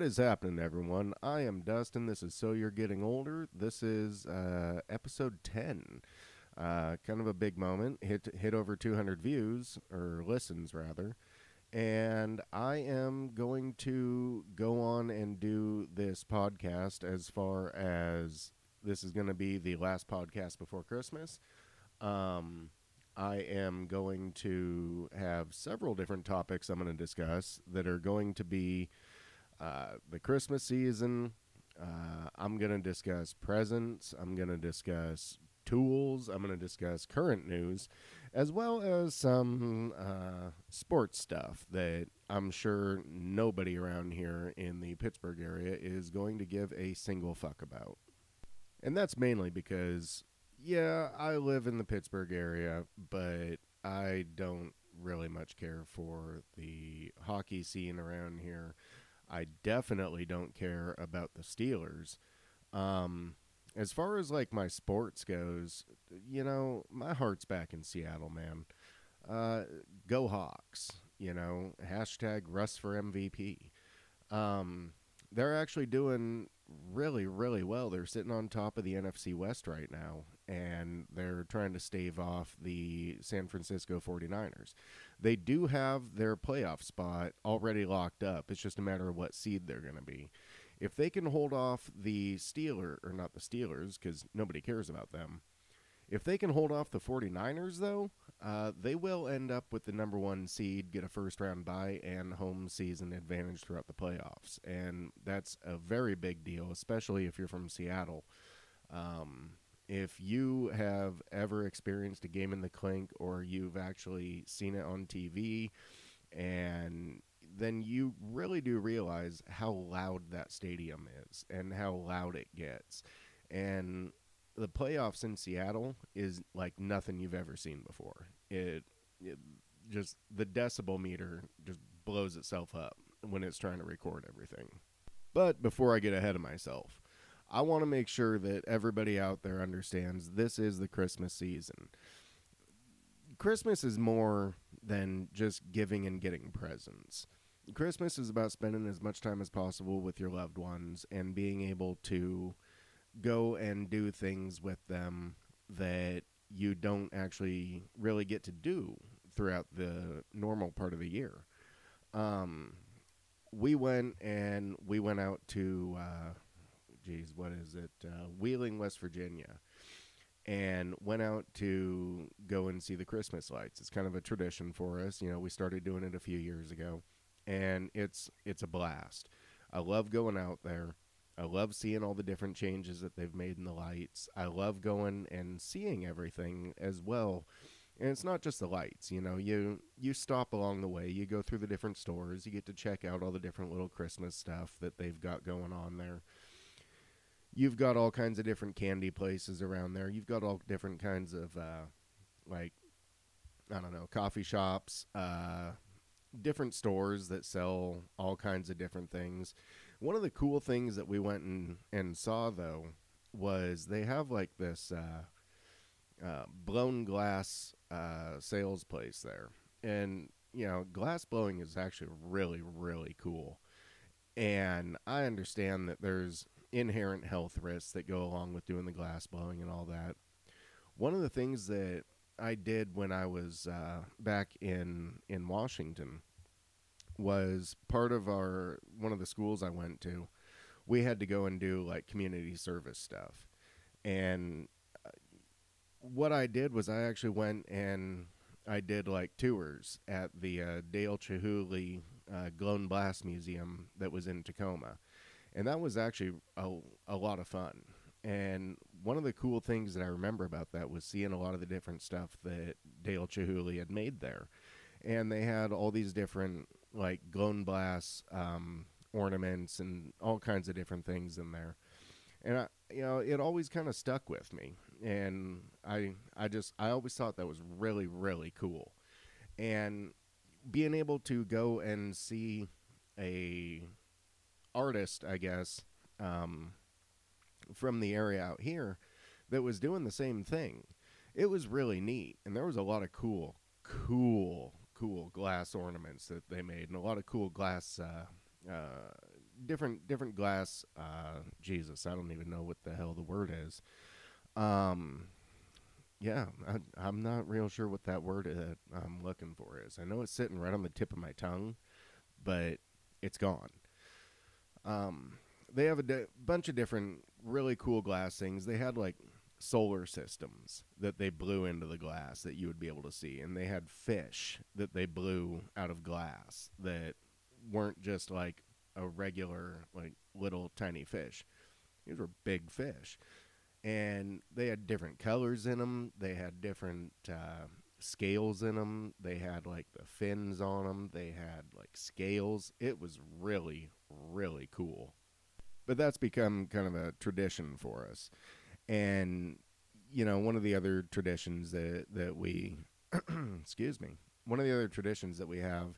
What is happening, everyone? I am Dustin. This is So You're Getting Older. This is uh, episode 10. Uh, kind of a big moment. Hit hit over 200 views or listens rather. And I am going to go on and do this podcast as far as this is going to be the last podcast before Christmas. Um, I am going to have several different topics I'm going to discuss that are going to be uh, the Christmas season. Uh, I'm going to discuss presents. I'm going to discuss tools. I'm going to discuss current news, as well as some uh, sports stuff that I'm sure nobody around here in the Pittsburgh area is going to give a single fuck about. And that's mainly because, yeah, I live in the Pittsburgh area, but I don't really much care for the hockey scene around here. I definitely don't care about the Steelers. Um, as far as like my sports goes, you know, my heart's back in Seattle, man. Uh, go Hawks, you know, hashtag Russ for MVP. Um, they're actually doing really, really well. They're sitting on top of the NFC West right now, and they're trying to stave off the San Francisco 49ers. They do have their playoff spot already locked up. It's just a matter of what seed they're going to be. If they can hold off the Steeler, or not the Steelers, because nobody cares about them, if they can hold off the 49ers, though, uh, they will end up with the number one seed, get a first round bye, and home season advantage throughout the playoffs. And that's a very big deal, especially if you're from Seattle. Um, if you have ever experienced a game in the clink or you've actually seen it on TV, and then you really do realize how loud that stadium is and how loud it gets. And the playoffs in Seattle is like nothing you've ever seen before. It, it just the decibel meter just blows itself up when it's trying to record everything. But before I get ahead of myself, I want to make sure that everybody out there understands this is the Christmas season. Christmas is more than just giving and getting presents. Christmas is about spending as much time as possible with your loved ones and being able to go and do things with them that you don't actually really get to do throughout the normal part of the year. Um, we went and we went out to, uh, geez, what is it? Uh, Wheeling, West Virginia, and went out to go and see the Christmas lights. It's kind of a tradition for us. You know, we started doing it a few years ago, and it's it's a blast. I love going out there. I love seeing all the different changes that they've made in the lights. I love going and seeing everything as well. And it's not just the lights, you know, you you stop along the way, you go through the different stores, you get to check out all the different little Christmas stuff that they've got going on there. You've got all kinds of different candy places around there. You've got all different kinds of uh, like I don't know, coffee shops, uh, different stores that sell all kinds of different things. One of the cool things that we went and, and saw though was they have like this uh, uh, blown glass uh, sales place there, and you know glass blowing is actually really really cool. And I understand that there's inherent health risks that go along with doing the glass blowing and all that. One of the things that I did when I was uh, back in in Washington was part of our one of the schools I went to. We had to go and do like community service stuff, and uh, what I did was I actually went and I did like tours at the uh, Dale Chihuly uh, Blast Museum that was in Tacoma, and that was actually a, a lot of fun. And one of the cool things that I remember about that was seeing a lot of the different stuff that Dale Chihuly had made there. And they had all these different like Glown Blast um, ornaments and all kinds of different things in there. And I, you know, it always kind of stuck with me, and I, I just, I always thought that was really, really cool, and being able to go and see a artist, I guess, um, from the area out here that was doing the same thing. It was really neat, and there was a lot of cool, cool, cool glass ornaments that they made, and a lot of cool glass uh, uh, different different glass. Uh, Jesus, I don't even know what the hell the word is. Um, yeah, I, I'm not real sure what that word is I'm looking for is. I know it's sitting right on the tip of my tongue, but it's gone. Um, they have a di- bunch of different really cool glass things. They had like solar systems that they blew into the glass that you would be able to see, and they had fish that they blew out of glass that weren't just like a regular like little tiny fish. These were big fish, and they had different colors in them. They had different uh, scales in them. They had like the fins on them. They had like scales. It was really really cool. But that's become kind of a tradition for us. And you know, one of the other traditions that that we excuse me, one of the other traditions that we have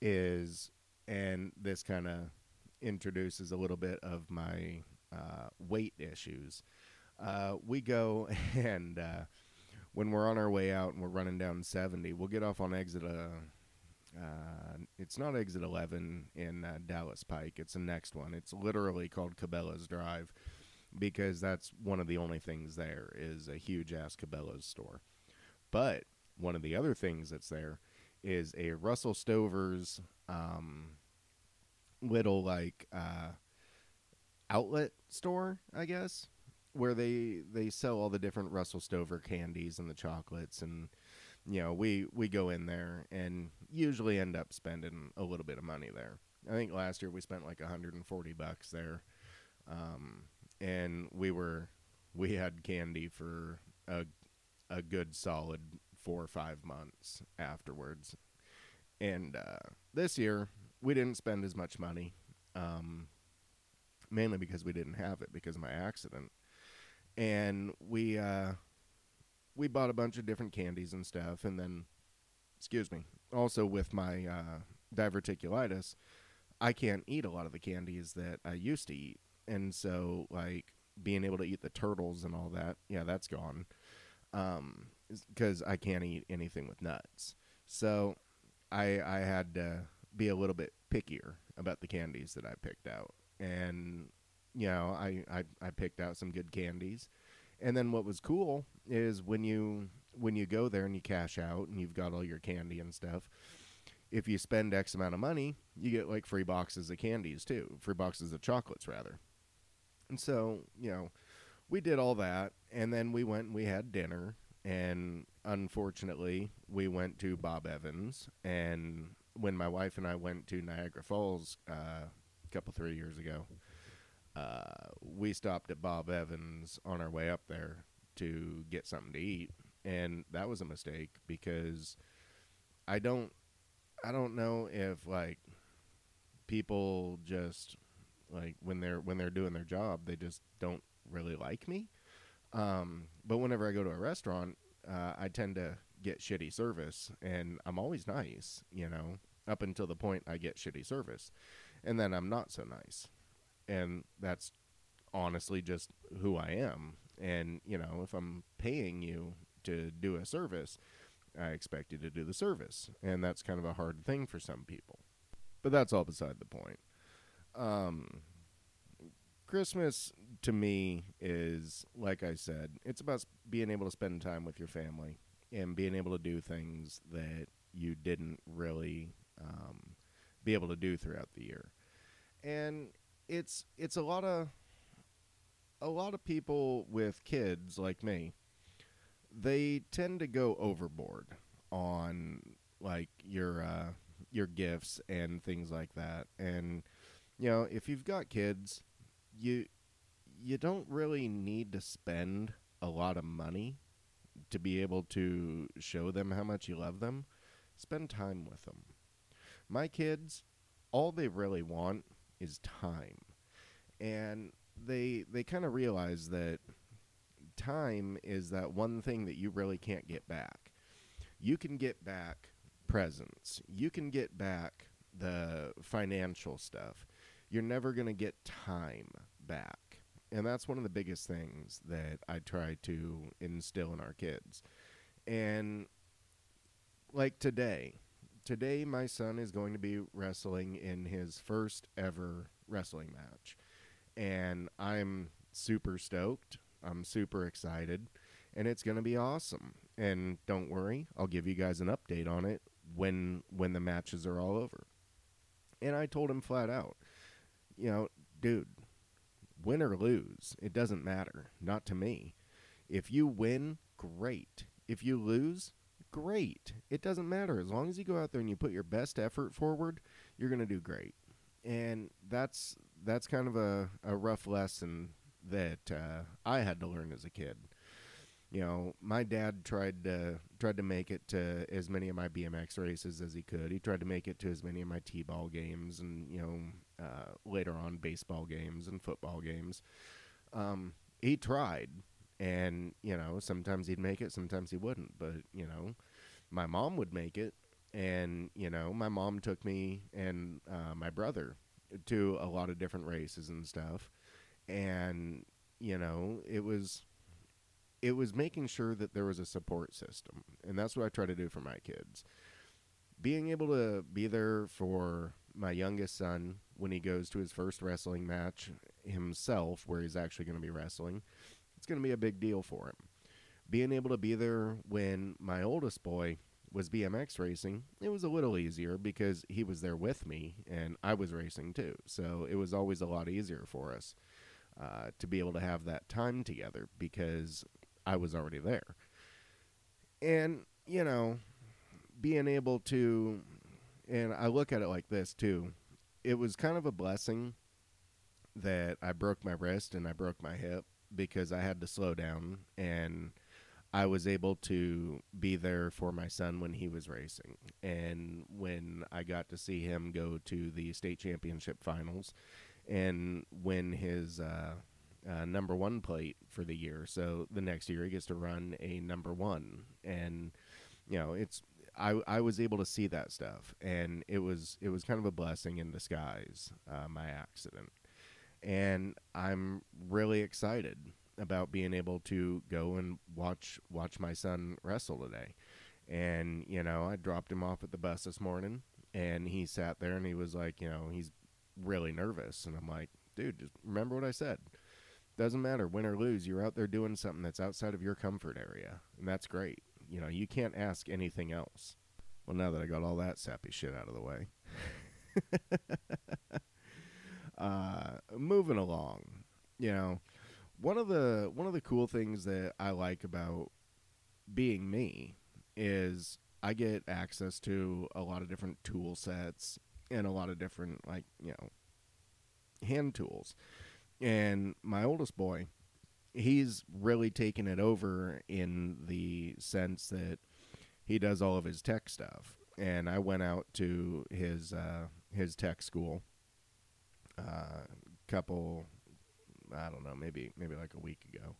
is and this kind of introduces a little bit of my uh, weight issues. Uh, we go and uh, when we're on our way out and we're running down 70, we'll get off on exit. Uh, it's not exit 11 in uh, Dallas Pike. It's the next one. It's literally called Cabela's Drive because that's one of the only things there is a huge ass Cabela's store. But one of the other things that's there is a Russell Stover's um, little like uh, outlet store, I guess, where they they sell all the different Russell Stover candies and the chocolates and you know, we we go in there and usually end up spending a little bit of money there. I think last year we spent like 140 bucks there. Um, and we were we had candy for a a good solid 4 or 5 months afterwards. And uh, this year we didn't spend as much money. Um, mainly because we didn't have it because of my accident. And we uh, we bought a bunch of different candies and stuff, and then, excuse me, also with my uh, diverticulitis, I can't eat a lot of the candies that I used to eat, and so like being able to eat the turtles and all that, yeah, that's gone, um, because I can't eat anything with nuts. So I I had to be a little bit pickier about the candies that I picked out, and you know I I, I picked out some good candies and then what was cool is when you when you go there and you cash out and you've got all your candy and stuff, if you spend X amount of money, you get like free boxes of candies too, free boxes of chocolates rather. And so, you know, we did all that and then we went and we had dinner and unfortunately we went to Bob Evans and when my wife and I went to Niagara Falls uh, a couple three years ago, we stopped at Bob Evans on our way up there to get something to eat, and that was a mistake because I don't, I don't know if like people just like when they're when they're doing their job, they just don't really like me. Um, but whenever I go to a restaurant, uh, I tend to get shitty service, and I'm always nice, you know, up until the point I get shitty service, and then I'm not so nice and that's honestly just who I am. And you know, if I'm paying you to do a service, I expect you to do the service, and that's kind of a hard thing for some people. But that's all beside the point. Um, Christmas to me is, like I said, it's about being able to spend time with your family and being able to do things that you didn't really um, be able to do throughout the year. And it's it's a lot of a lot of people with kids like me. They tend to go overboard on like your uh, your gifts and things like that. And you know, if you've got kids, you you don't really need to spend a lot of money to be able to show them how much you love them. Spend time with them. My kids, all they really want is time. And they they kind of realize that time is that one thing that you really can't get back. You can get back presence. You can get back the financial stuff. You're never going to get time back. And that's one of the biggest things that I try to instill in our kids. And like today, today my son is going to be wrestling in his first ever wrestling match. And I'm super stoked. I'm super excited. And it's going to be awesome. And don't worry, I'll give you guys an update on it when when the matches are all over. And I told him flat out, you know, dude, win or lose, it doesn't matter. Not to me. If you win, great. If you lose, great. It doesn't matter. As long as you go out there and you put your best effort forward, you're going to do great. And that's that's kind of a, a rough lesson that uh, I had to learn as a kid. You know, my dad tried to tried to make it to as many of my BMX races as he could. He tried to make it to as many of my t-ball games, and you know, uh, later on baseball games and football games. Um, he tried, and you know, sometimes he'd make it, sometimes he wouldn't. But you know, my mom would make it, and you know, my mom took me and uh, my brother to a lot of different races and stuff, and you know, it was it was making sure that there was a support system, and that's what I try to do for my kids. Being able to be there for my youngest son when he goes to his first wrestling match himself, where he's actually going to be wrestling, it's going to be a big deal for him. Being able to be there when my oldest boy was BMX racing, it was a little easier because he was there with me and I was racing too. So it was always a lot easier for us uh, to be able to have that time together because I was already there. And, you know, being able to, and I look at it like this too, it was kind of a blessing that I broke my wrist and I broke my hip because I had to slow down and I was able to be there for my son when he was racing. And when I got to see him go to the state championship finals and win his uh, uh, number one plate for the year. So the next year he gets to run a number one. And, you know, it's. I, I was able to see that stuff, and it was it was kind of a blessing in disguise. Uh, my accident, and I'm really excited about being able to go and watch watch my son wrestle today. And you know, I dropped him off at the bus this morning, and he sat there and he was like, you know, he's really nervous, and I'm like, dude, just remember what I said. Doesn't matter win or lose, you're out there doing something that's outside of your comfort area, and that's great. You know, you can't ask anything else. Well, now that I got all that sappy shit out of the way, uh, moving along, you know, one of the one of the cool things that I like about being me is I get access to a lot of different tool sets and a lot of different like you know hand tools. And my oldest boy, he's really taken it over in the sense that he does all of his tech stuff. And I went out to his uh, his tech school uh, couple I don't know, maybe maybe like a week ago.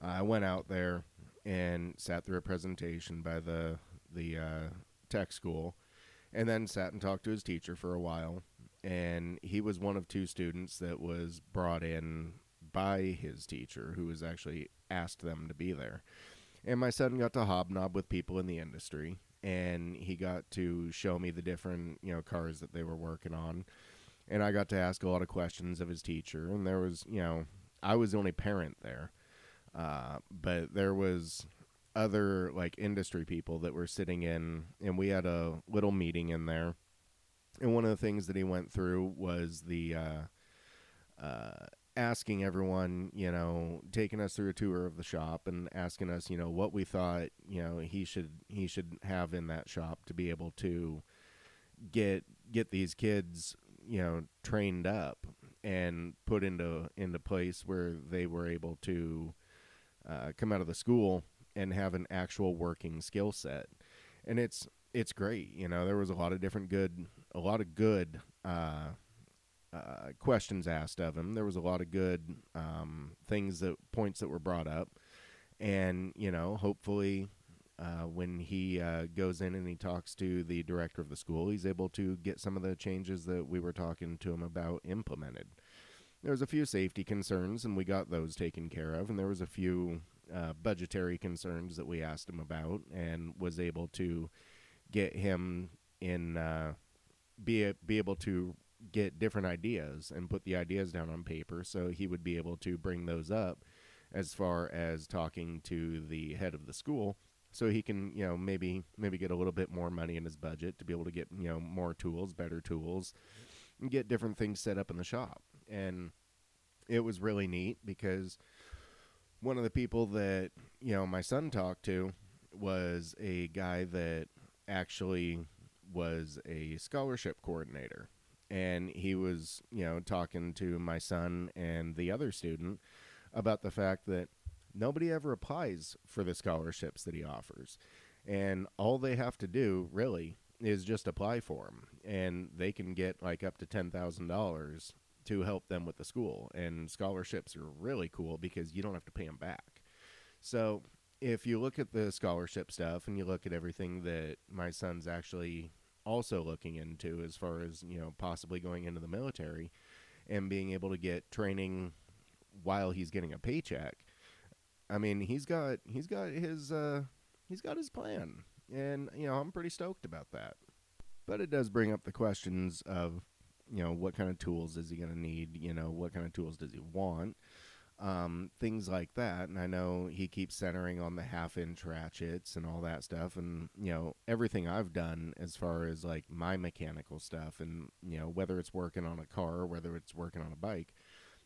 I went out there and sat through a presentation by the the uh, tech school, and then sat and talked to his teacher for a while. And he was one of two students that was brought in by his teacher, who was actually asked them to be there. And my son got to hobnob with people in the industry, and he got to show me the different you know cars that they were working on and I got to ask a lot of questions of his teacher. And there was, you know, I was the only parent there, uh, but there was other like industry people that were sitting in, and we had a little meeting in there. And one of the things that he went through was the uh, uh, asking everyone, you know, taking us through a tour of the shop and asking us, you know, what we thought, you know, he should he should have in that shop to be able to get get these kids you know trained up and put into into place where they were able to uh, come out of the school and have an actual working skill set. And it's it's great you know there was a lot of different good a lot of good uh, uh, questions asked of him. There was a lot of good um, things that points that were brought up. And you know hopefully uh, when he uh, goes in and he talks to the director of the school, he's able to get some of the changes that we were talking to him about implemented. There was a few safety concerns, and we got those taken care of, and there was a few uh, budgetary concerns that we asked him about, and was able to get him in uh, be be able to get different ideas and put the ideas down on paper. So he would be able to bring those up as far as talking to the head of the school so he can you know maybe maybe get a little bit more money in his budget to be able to get you know more tools better tools and get different things set up in the shop. And it was really neat because one of the people that you know my son talked to was a guy that actually was a scholarship coordinator. And he was you know talking to my son and the other student about the fact that nobody ever applies for the scholarships that he offers. And all they have to do, really, is just apply for them. And they can get like up to $10,000 to help them with the school. And scholarships are really cool because you don't have to pay them back. So if you look at the scholarship stuff and you look at everything that my son's actually also looking into as far as, you know, possibly going into the military and being able to get training while he's getting a paycheck, I mean, he's got he's got his uh, he's got his plan, and you know I'm pretty stoked about that. But it does bring up the questions of you know what kind of tools is he going to need? You know what kind of tools does he want? Um, things like that. And I know he keeps centering on the half inch ratchets and all that stuff. And, you know, everything I've done as far as like my mechanical stuff and, you know, whether it's working on a car or whether it's working on a bike,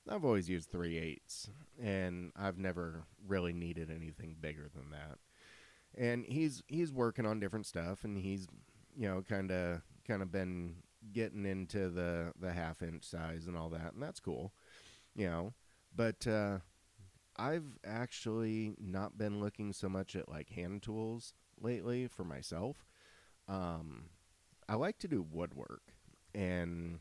I've always used three eighths, and I've never really needed anything bigger than that. And he's he's working on different stuff, and he's you know kind of kind of been getting into the the half inch size and all that, and that's cool, you know. But uh, I've actually not been looking so much at like hand tools lately for myself. Um, I like to do woodwork, and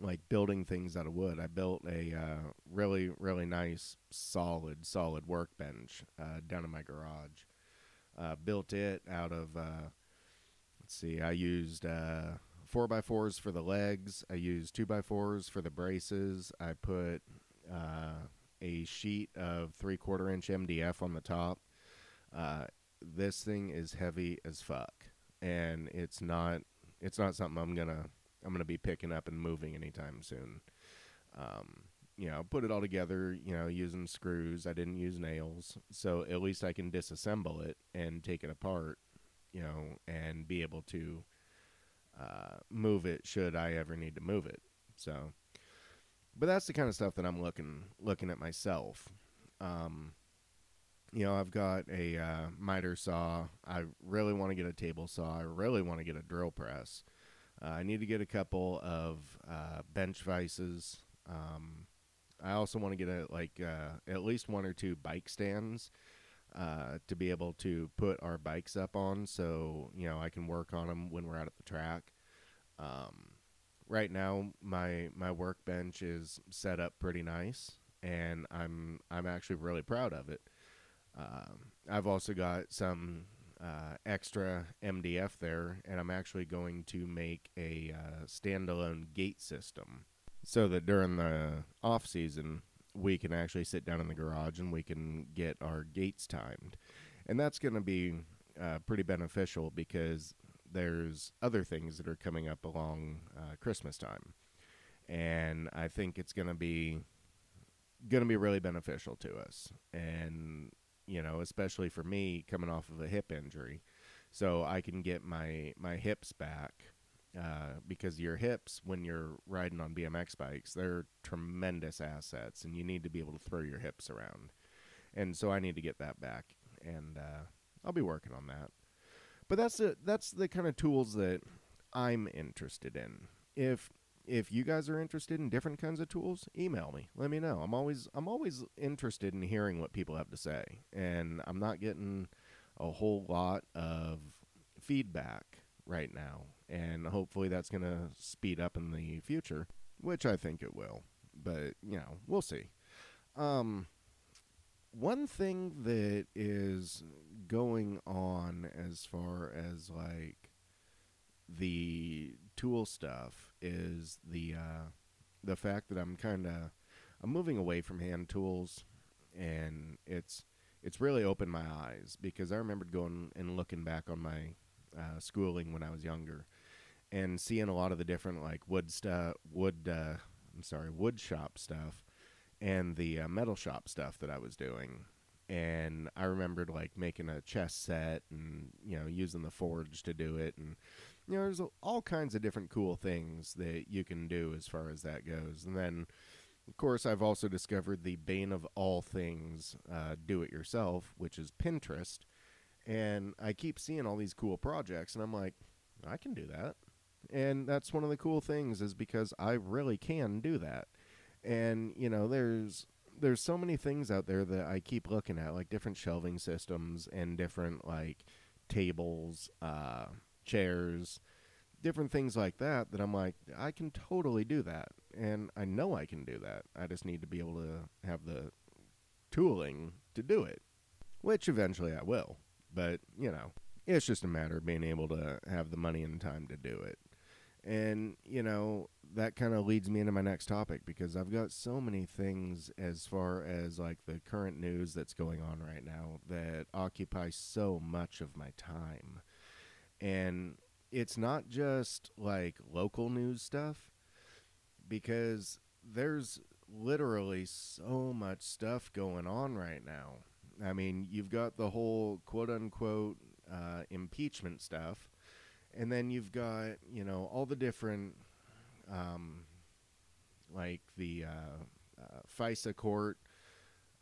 like building things out of wood. I built a uh, really really nice solid solid workbench uh, down in my garage. Uh, built it out of uh, let's see, I used uh, four by fours for the legs. I used two by fours for the braces. I put uh, a sheet of three quarter inch MDF on the top. this thing is heavy as fuck, and it's not it's not something I'm gonna I'm going to be picking up and moving anytime soon. Um, you know, put it all together, you know, using screws. I didn't use nails. So at least I can disassemble it and take it apart, you know, and be able to uh, move it should I ever need to move it. So, but that's the kind of stuff that I'm looking looking at myself. Um, you know, I've got a uh, miter saw. I really want to get a table saw. I really want to get a drill press. Uh, I need to get a couple of uh, bench vices. Um, I also want to get a like uh, at least one or two bike stands uh, to be able to put our bikes up on, so you know I can work on them when we're out at the track. Um, right now, my my workbench is set up pretty nice, and I'm I'm actually really proud of it. Um, I've also got some uh, extra MDF there, and I'm actually going to make a uh, standalone gate system so that during the off season we can actually sit down in the garage and we can get our gates timed, and that's going to be uh, pretty beneficial because there's other things that are coming up along uh, Christmas time, and I think it's going to be going to be really beneficial to us. And you know, especially for me coming off of a hip injury. So I can get my my hips back uh, because your hips, when you're riding on BMX bikes, they're tremendous assets, and you need to be able to throw your hips around. And so I need to get that back, and uh, I'll be working on that. But that's the that's the kind of tools that I'm interested in. If if you guys are interested in different kinds of tools, email me. Let me know. I'm always I'm always interested in hearing what people have to say, and I'm not getting a whole lot of feedback right now, and hopefully that's going to speed up in the future, which I think it will. But you know, we'll see. Um, one thing that is going on as far as like the tool stuff is the uh, the fact that I'm kind of I'm moving away from hand tools, and it's it's really opened my eyes because I remembered going and looking back on my uh, schooling when I was younger, and seeing a lot of the different like wood stuff, wood. Uh, I'm sorry, wood shop stuff, and the uh, metal shop stuff that I was doing. And I remembered like making a chess set and you know using the forge to do it, and you know there's all kinds of different cool things that you can do as far as that goes. And then, of course, I've also discovered the bane of all things, uh, do it yourself, which is Pinterest. And I keep seeing all these cool projects, and I'm like, I can do that and that's one of the cool things is because I really can do that. And you know, there's there's so many things out there that I keep looking at, like different shelving systems and different like tables, uh, chairs, different things like that. That I'm like, I can totally do that, and I know I can do that. I just need to be able to have the tooling to do it, which eventually I will. But you know, it's just a matter of being able to have the money and time to do it. And, you know, that kind of leads me into my next topic because I've got so many things as far as like the current news that's going on right now that occupy so much of my time. And it's not just like local news stuff because there's literally so much stuff going on right now. I mean, you've got the whole quote unquote uh, impeachment stuff and then you've got you know all the different um, like the uh, uh, FISA court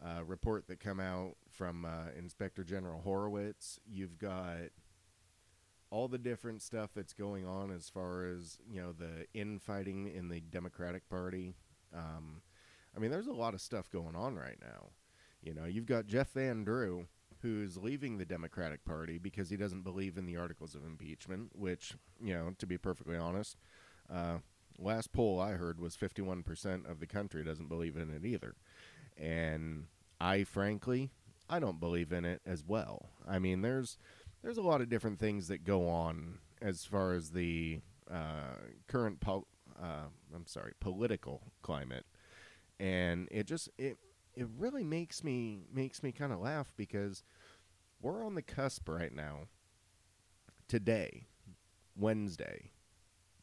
uh, report that come out from uh, Inspector General Horowitz. You've got all the different stuff that's going on as far as you know the infighting in the Democratic Party. Um, I mean, there's a lot of stuff going on right now. You know, you've got Jeff Van Drew who's leaving the Democratic Party because he doesn't believe in the articles of impeachment, which, you know, to be perfectly honest, uh, last poll I heard was 51% of the country doesn't believe in it either. And I frankly, I don't believe in it as well. I mean, there's there's a lot of different things that go on as far as the uh, current po- uh, I'm sorry, political climate. And it just it it really makes me makes me kind of laugh because we're on the cusp right now. Today, Wednesday,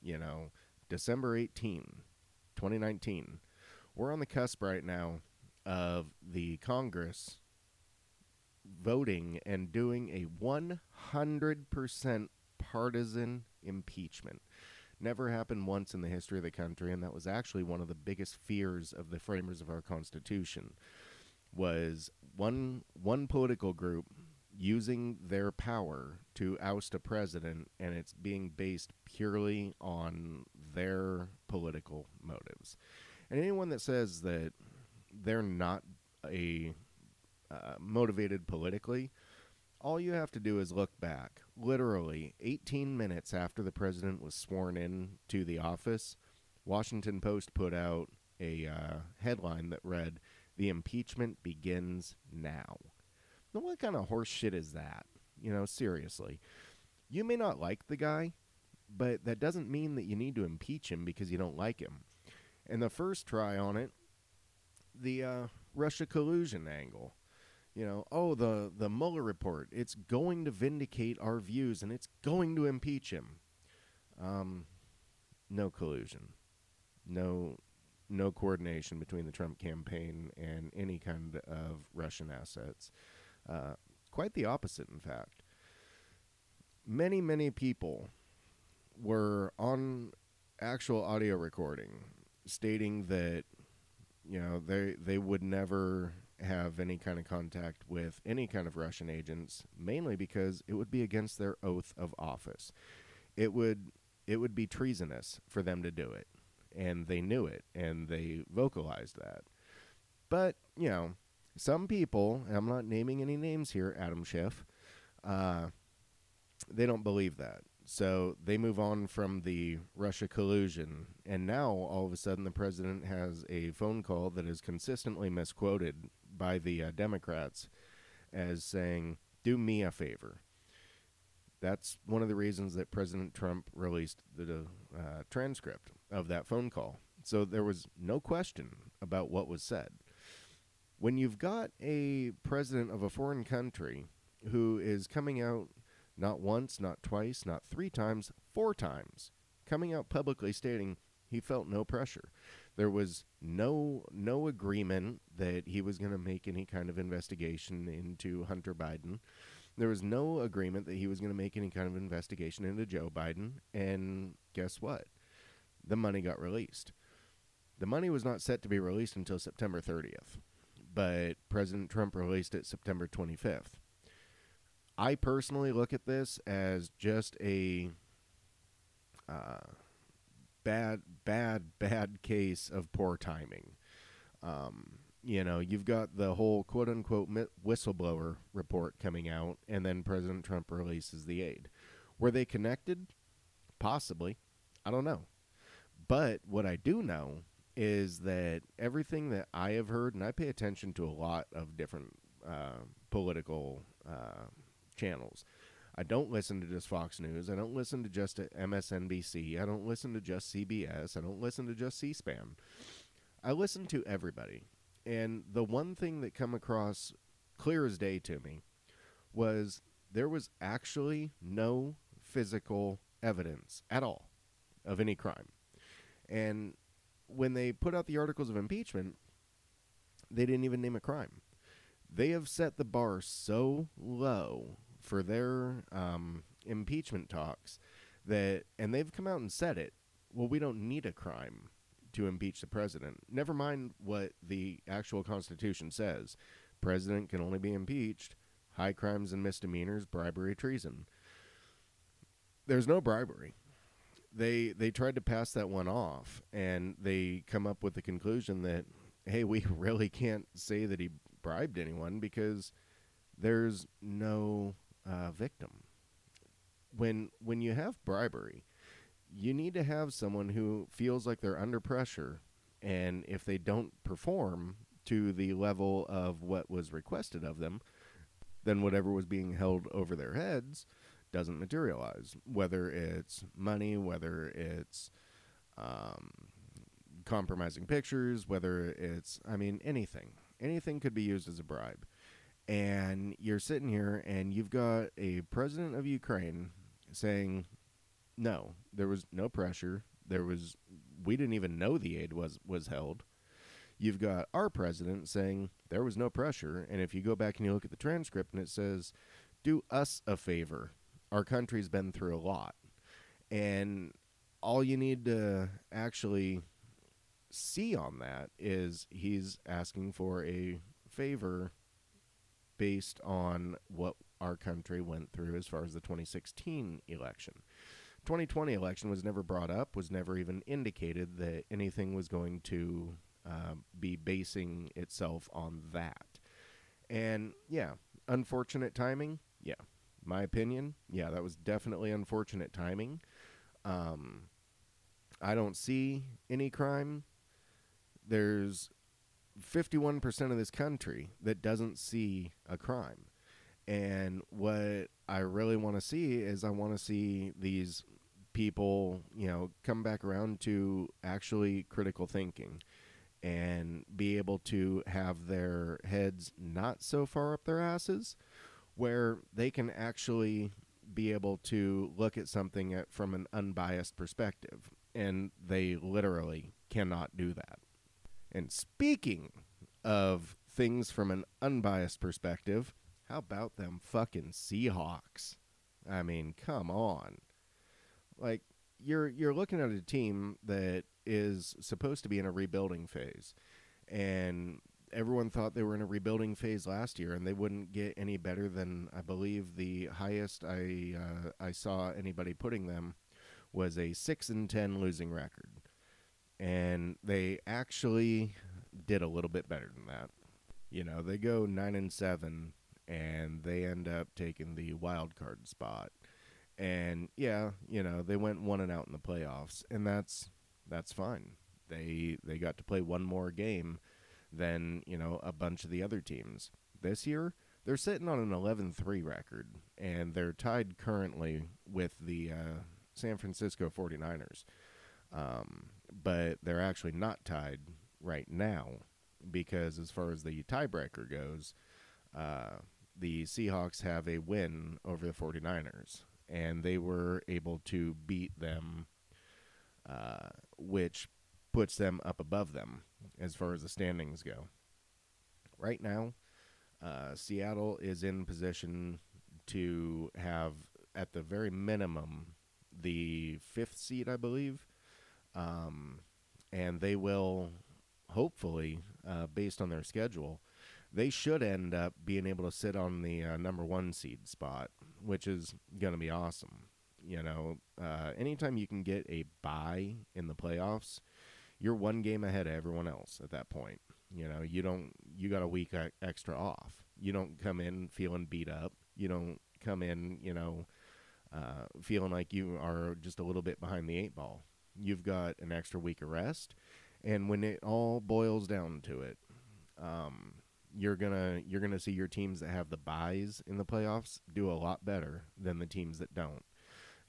you know, December 18, 2019. We're on the cusp right now of the Congress voting and doing a 100% partisan impeachment never happened once in the history of the country, and that was actually one of the biggest fears of the framers of our Constitution. Was one one political group using their power to oust a president, and it's being based purely on their political motives. And anyone that says that they're not a uh, motivated politically, all you have to do is look back. Literally 18 minutes after the president was sworn in to the office, Washington Post put out a uh, headline that read, "The impeachment begins now." Now, what kind of horse shit is that? You know, seriously. You may not like the guy, but that doesn't mean that you need to impeach him because you don't like him. And the first try on it, the uh, Russia collusion angle you know, oh the the Mueller report, it's going to vindicate our views and it's going to impeach him. Um, no collusion, no no coordination between the Trump campaign and any kind of Russian assets. Uh, quite the opposite, in fact. Many many people were on actual audio recording stating that you know they they would never have any kind of contact with any kind of Russian agents, mainly because it would be against their oath of office. It would it would be treasonous for them to do it, and they knew it, and they vocalized that. But you know, some people, I'm not naming any names here, Adam Schiff, uh, they don't believe that. So they move on from the Russia collusion. And now, all of a sudden, the president has a phone call that is consistently misquoted by the uh, Democrats as saying, "Do me a favor." That's one of the reasons that President Trump released the uh, transcript of that phone call. So there was no question about what was said. When you've got a president of a foreign country who is coming out not once, not twice, not three times, four times, coming out publicly stating he felt no pressure. There was no no agreement that he was going to make any kind of investigation into Hunter Biden. There was no agreement that he was going to make any kind of investigation into Joe Biden. And guess what? The money got released. The money was not set to be released until September 30th, but President Trump released it September 25th. I personally look at this as just a uh, bad, bad, bad case of poor timing. Um, you know, you've got the whole quote unquote whistleblower report coming out, and then President Trump releases the aid. Were they connected? Possibly. I don't know. But what I do know is that everything that I have heard, and I pay attention to a lot of different uh, political uh, channels, I don't listen to just Fox News. I don't listen to just uh, MSNBC. I don't listen to just CBS. I don't listen to just C SPAN. I listen to everybody. And the one thing that come across clear as day to me was there was actually no physical evidence at all of any crime. And when they put out the articles of impeachment, they didn't even name a crime. They have set the bar so low for their um, impeachment talks that, and they've come out and said it. Well, we don't need a crime to impeach the president. Never mind what the actual Constitution says. President can only be impeached high crimes and misdemeanors, bribery, treason. There's no bribery. They they tried to pass that one off, and they come up with the conclusion that hey, we really can't say that he bribed anyone because there's no uh, victim. When when you have bribery, you need to have someone who feels like they're under pressure, and if they don't perform to the level of what was requested of them, then whatever was being held over their heads doesn't materialize. Whether it's money, whether it's um, compromising pictures, whether it's, I mean, anything. Anything could be used as a bribe and you're sitting here and you've got a president of Ukraine saying, "No, there was no pressure. There was we didn't even know the aid was was held." You've got our president saying there was no pressure, and if you go back and you look at the transcript and it says, "Do us a favor. Our country's been through a lot." And all you need to actually see on that is he's asking for a favor based on what our country went through as far as the 2016 election. 2020 election was never brought up, was never even indicated that anything was going to uh, be basing itself on that. And yeah, unfortunate timing. Yeah, my opinion. Yeah, that was definitely unfortunate timing. Um, I don't see any crime. There's 51% of this country that doesn't see a crime. And what I really want to see is I want to see these people, you know, come back around to actually critical thinking and be able to have their heads not so far up their asses where they can actually be able to look at something at, from an unbiased perspective. And they literally cannot do that. And speaking of things from an unbiased perspective, how about them fucking Seahawks? I mean, come on. Like you're you're looking at a team that is supposed to be in a rebuilding phase. And everyone thought they were in a rebuilding phase last year and they wouldn't get any better than I believe the highest I uh, I saw anybody putting them was a 6 and 10 losing record and they actually did a little bit better than that. You know, they go nine and seven, and they end up taking the wild card spot. And yeah, you know, they went one and out in the playoffs, and that's that's fine. They they got to play one more game than you know a bunch of the other teams. This year, they're sitting on an 11-3 record, and they're tied currently with the uh, San Francisco 49ers. Um, but they're actually not tied right now because, as far as the tiebreaker goes, uh, the Seahawks have a win over the 49ers, and they were able to beat them uh, which puts them up above them as far as the standings go. Right now, uh, Seattle is in position to have, at the very minimum, the fifth seed, I believe. Um, and they will, hopefully, uh, based on their schedule, they should end up being able to sit on the uh, number one seed spot, which is going to be awesome. You know, uh, anytime you can get a bye in the playoffs, you're one game ahead of everyone else at that point. You know, you don't you got a week extra off. You don't come in feeling beat up. You don't come in, you know, uh, feeling like you are just a little bit behind the eight ball. You've got an extra week of rest, and when it all boils down to it, um, you're gonna you're gonna see your teams that have the byes in the playoffs do a lot better than the teams that don't.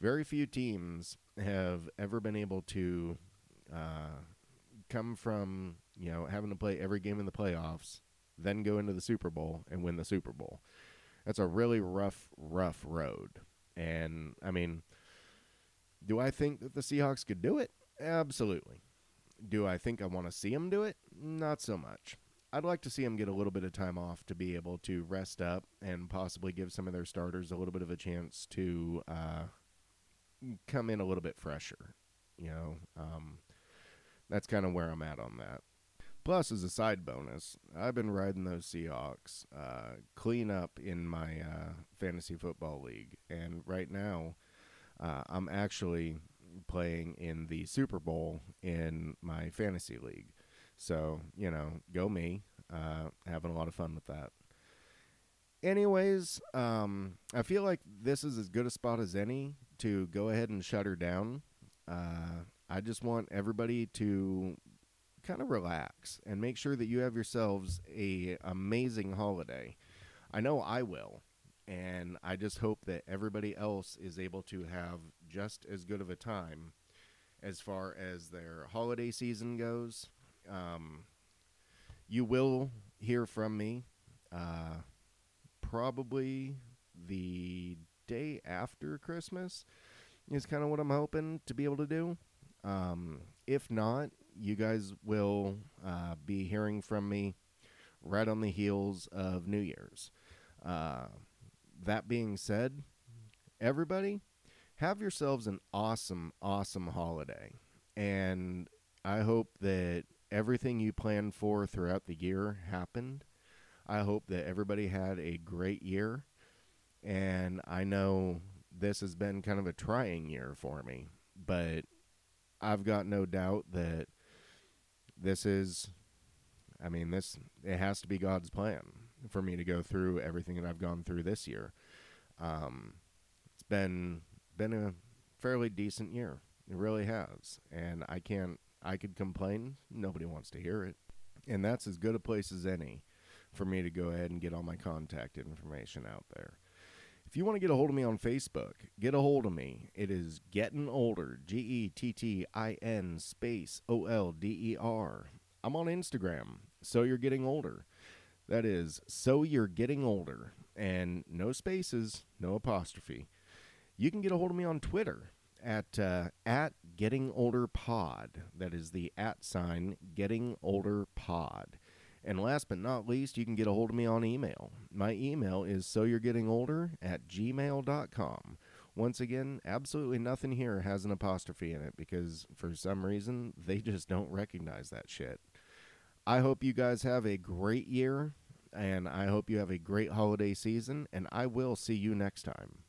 Very few teams have ever been able to uh, come from you know having to play every game in the playoffs, then go into the Super Bowl and win the Super Bowl. That's a really rough, rough road. And I mean, do I think that the Seahawks could do it? Absolutely. Do I think I want to see them do it? Not so much. I'd like to see them get a little bit of time off to be able to rest up and possibly give some of their starters a little bit of a chance to uh, come in a little bit fresher. You know, um, that's kind of where I'm at on that. Plus, as a side bonus, I've been riding those Seahawks uh, clean up in my uh, fantasy football league, and right now, uh, I'm actually playing in the Super Bowl in my fantasy league. So, you know, go me. Uh, having a lot of fun with that. Anyways, um, I feel like this is as good a spot as any to go ahead and shut her down. Uh, I just want everybody to kind of relax and make sure that you have yourselves a amazing holiday. I know I will, and I just hope that everybody else is able to have just as good of a time as far as their holiday season goes. Um, you will hear from me uh, probably the day after Christmas is kind of what I'm hoping to be able to do. Um, if not, you guys will uh, be hearing from me right on the heels of New Year's. Uh, that being said, everybody, have yourselves an awesome, awesome holiday. And I hope that everything you planned for throughout the year happened. I hope that everybody had a great year. And I know this has been kind of a trying year for me, but I've got no doubt that this is, I mean, this, it has to be God's plan for me to go through everything that I've gone through this year. Um, it's been, been a fairly decent year. It really has. And I can't, I could complain. Nobody wants to hear it. And that's as good a place as any for me to go ahead and get all my contact information out there. If you want to get a hold of me on Facebook, get a hold of me. It is Getting Older, G E T T I N space O L D E R. I'm on Instagram, So You're Getting Older. That is So You're Getting Older. And no spaces, no apostrophe. You can get a hold of me on Twitter at uh, at Getting Older Pod. That is the at sign Getting Older Pod. And last but not least, you can get a hold of me on email. My email is so you're getting older at gmail.com. Once again, absolutely nothing here has an apostrophe in it because for some reason they just don't recognize that shit. I hope you guys have a great year and I hope you have a great holiday season, and I will see you next time.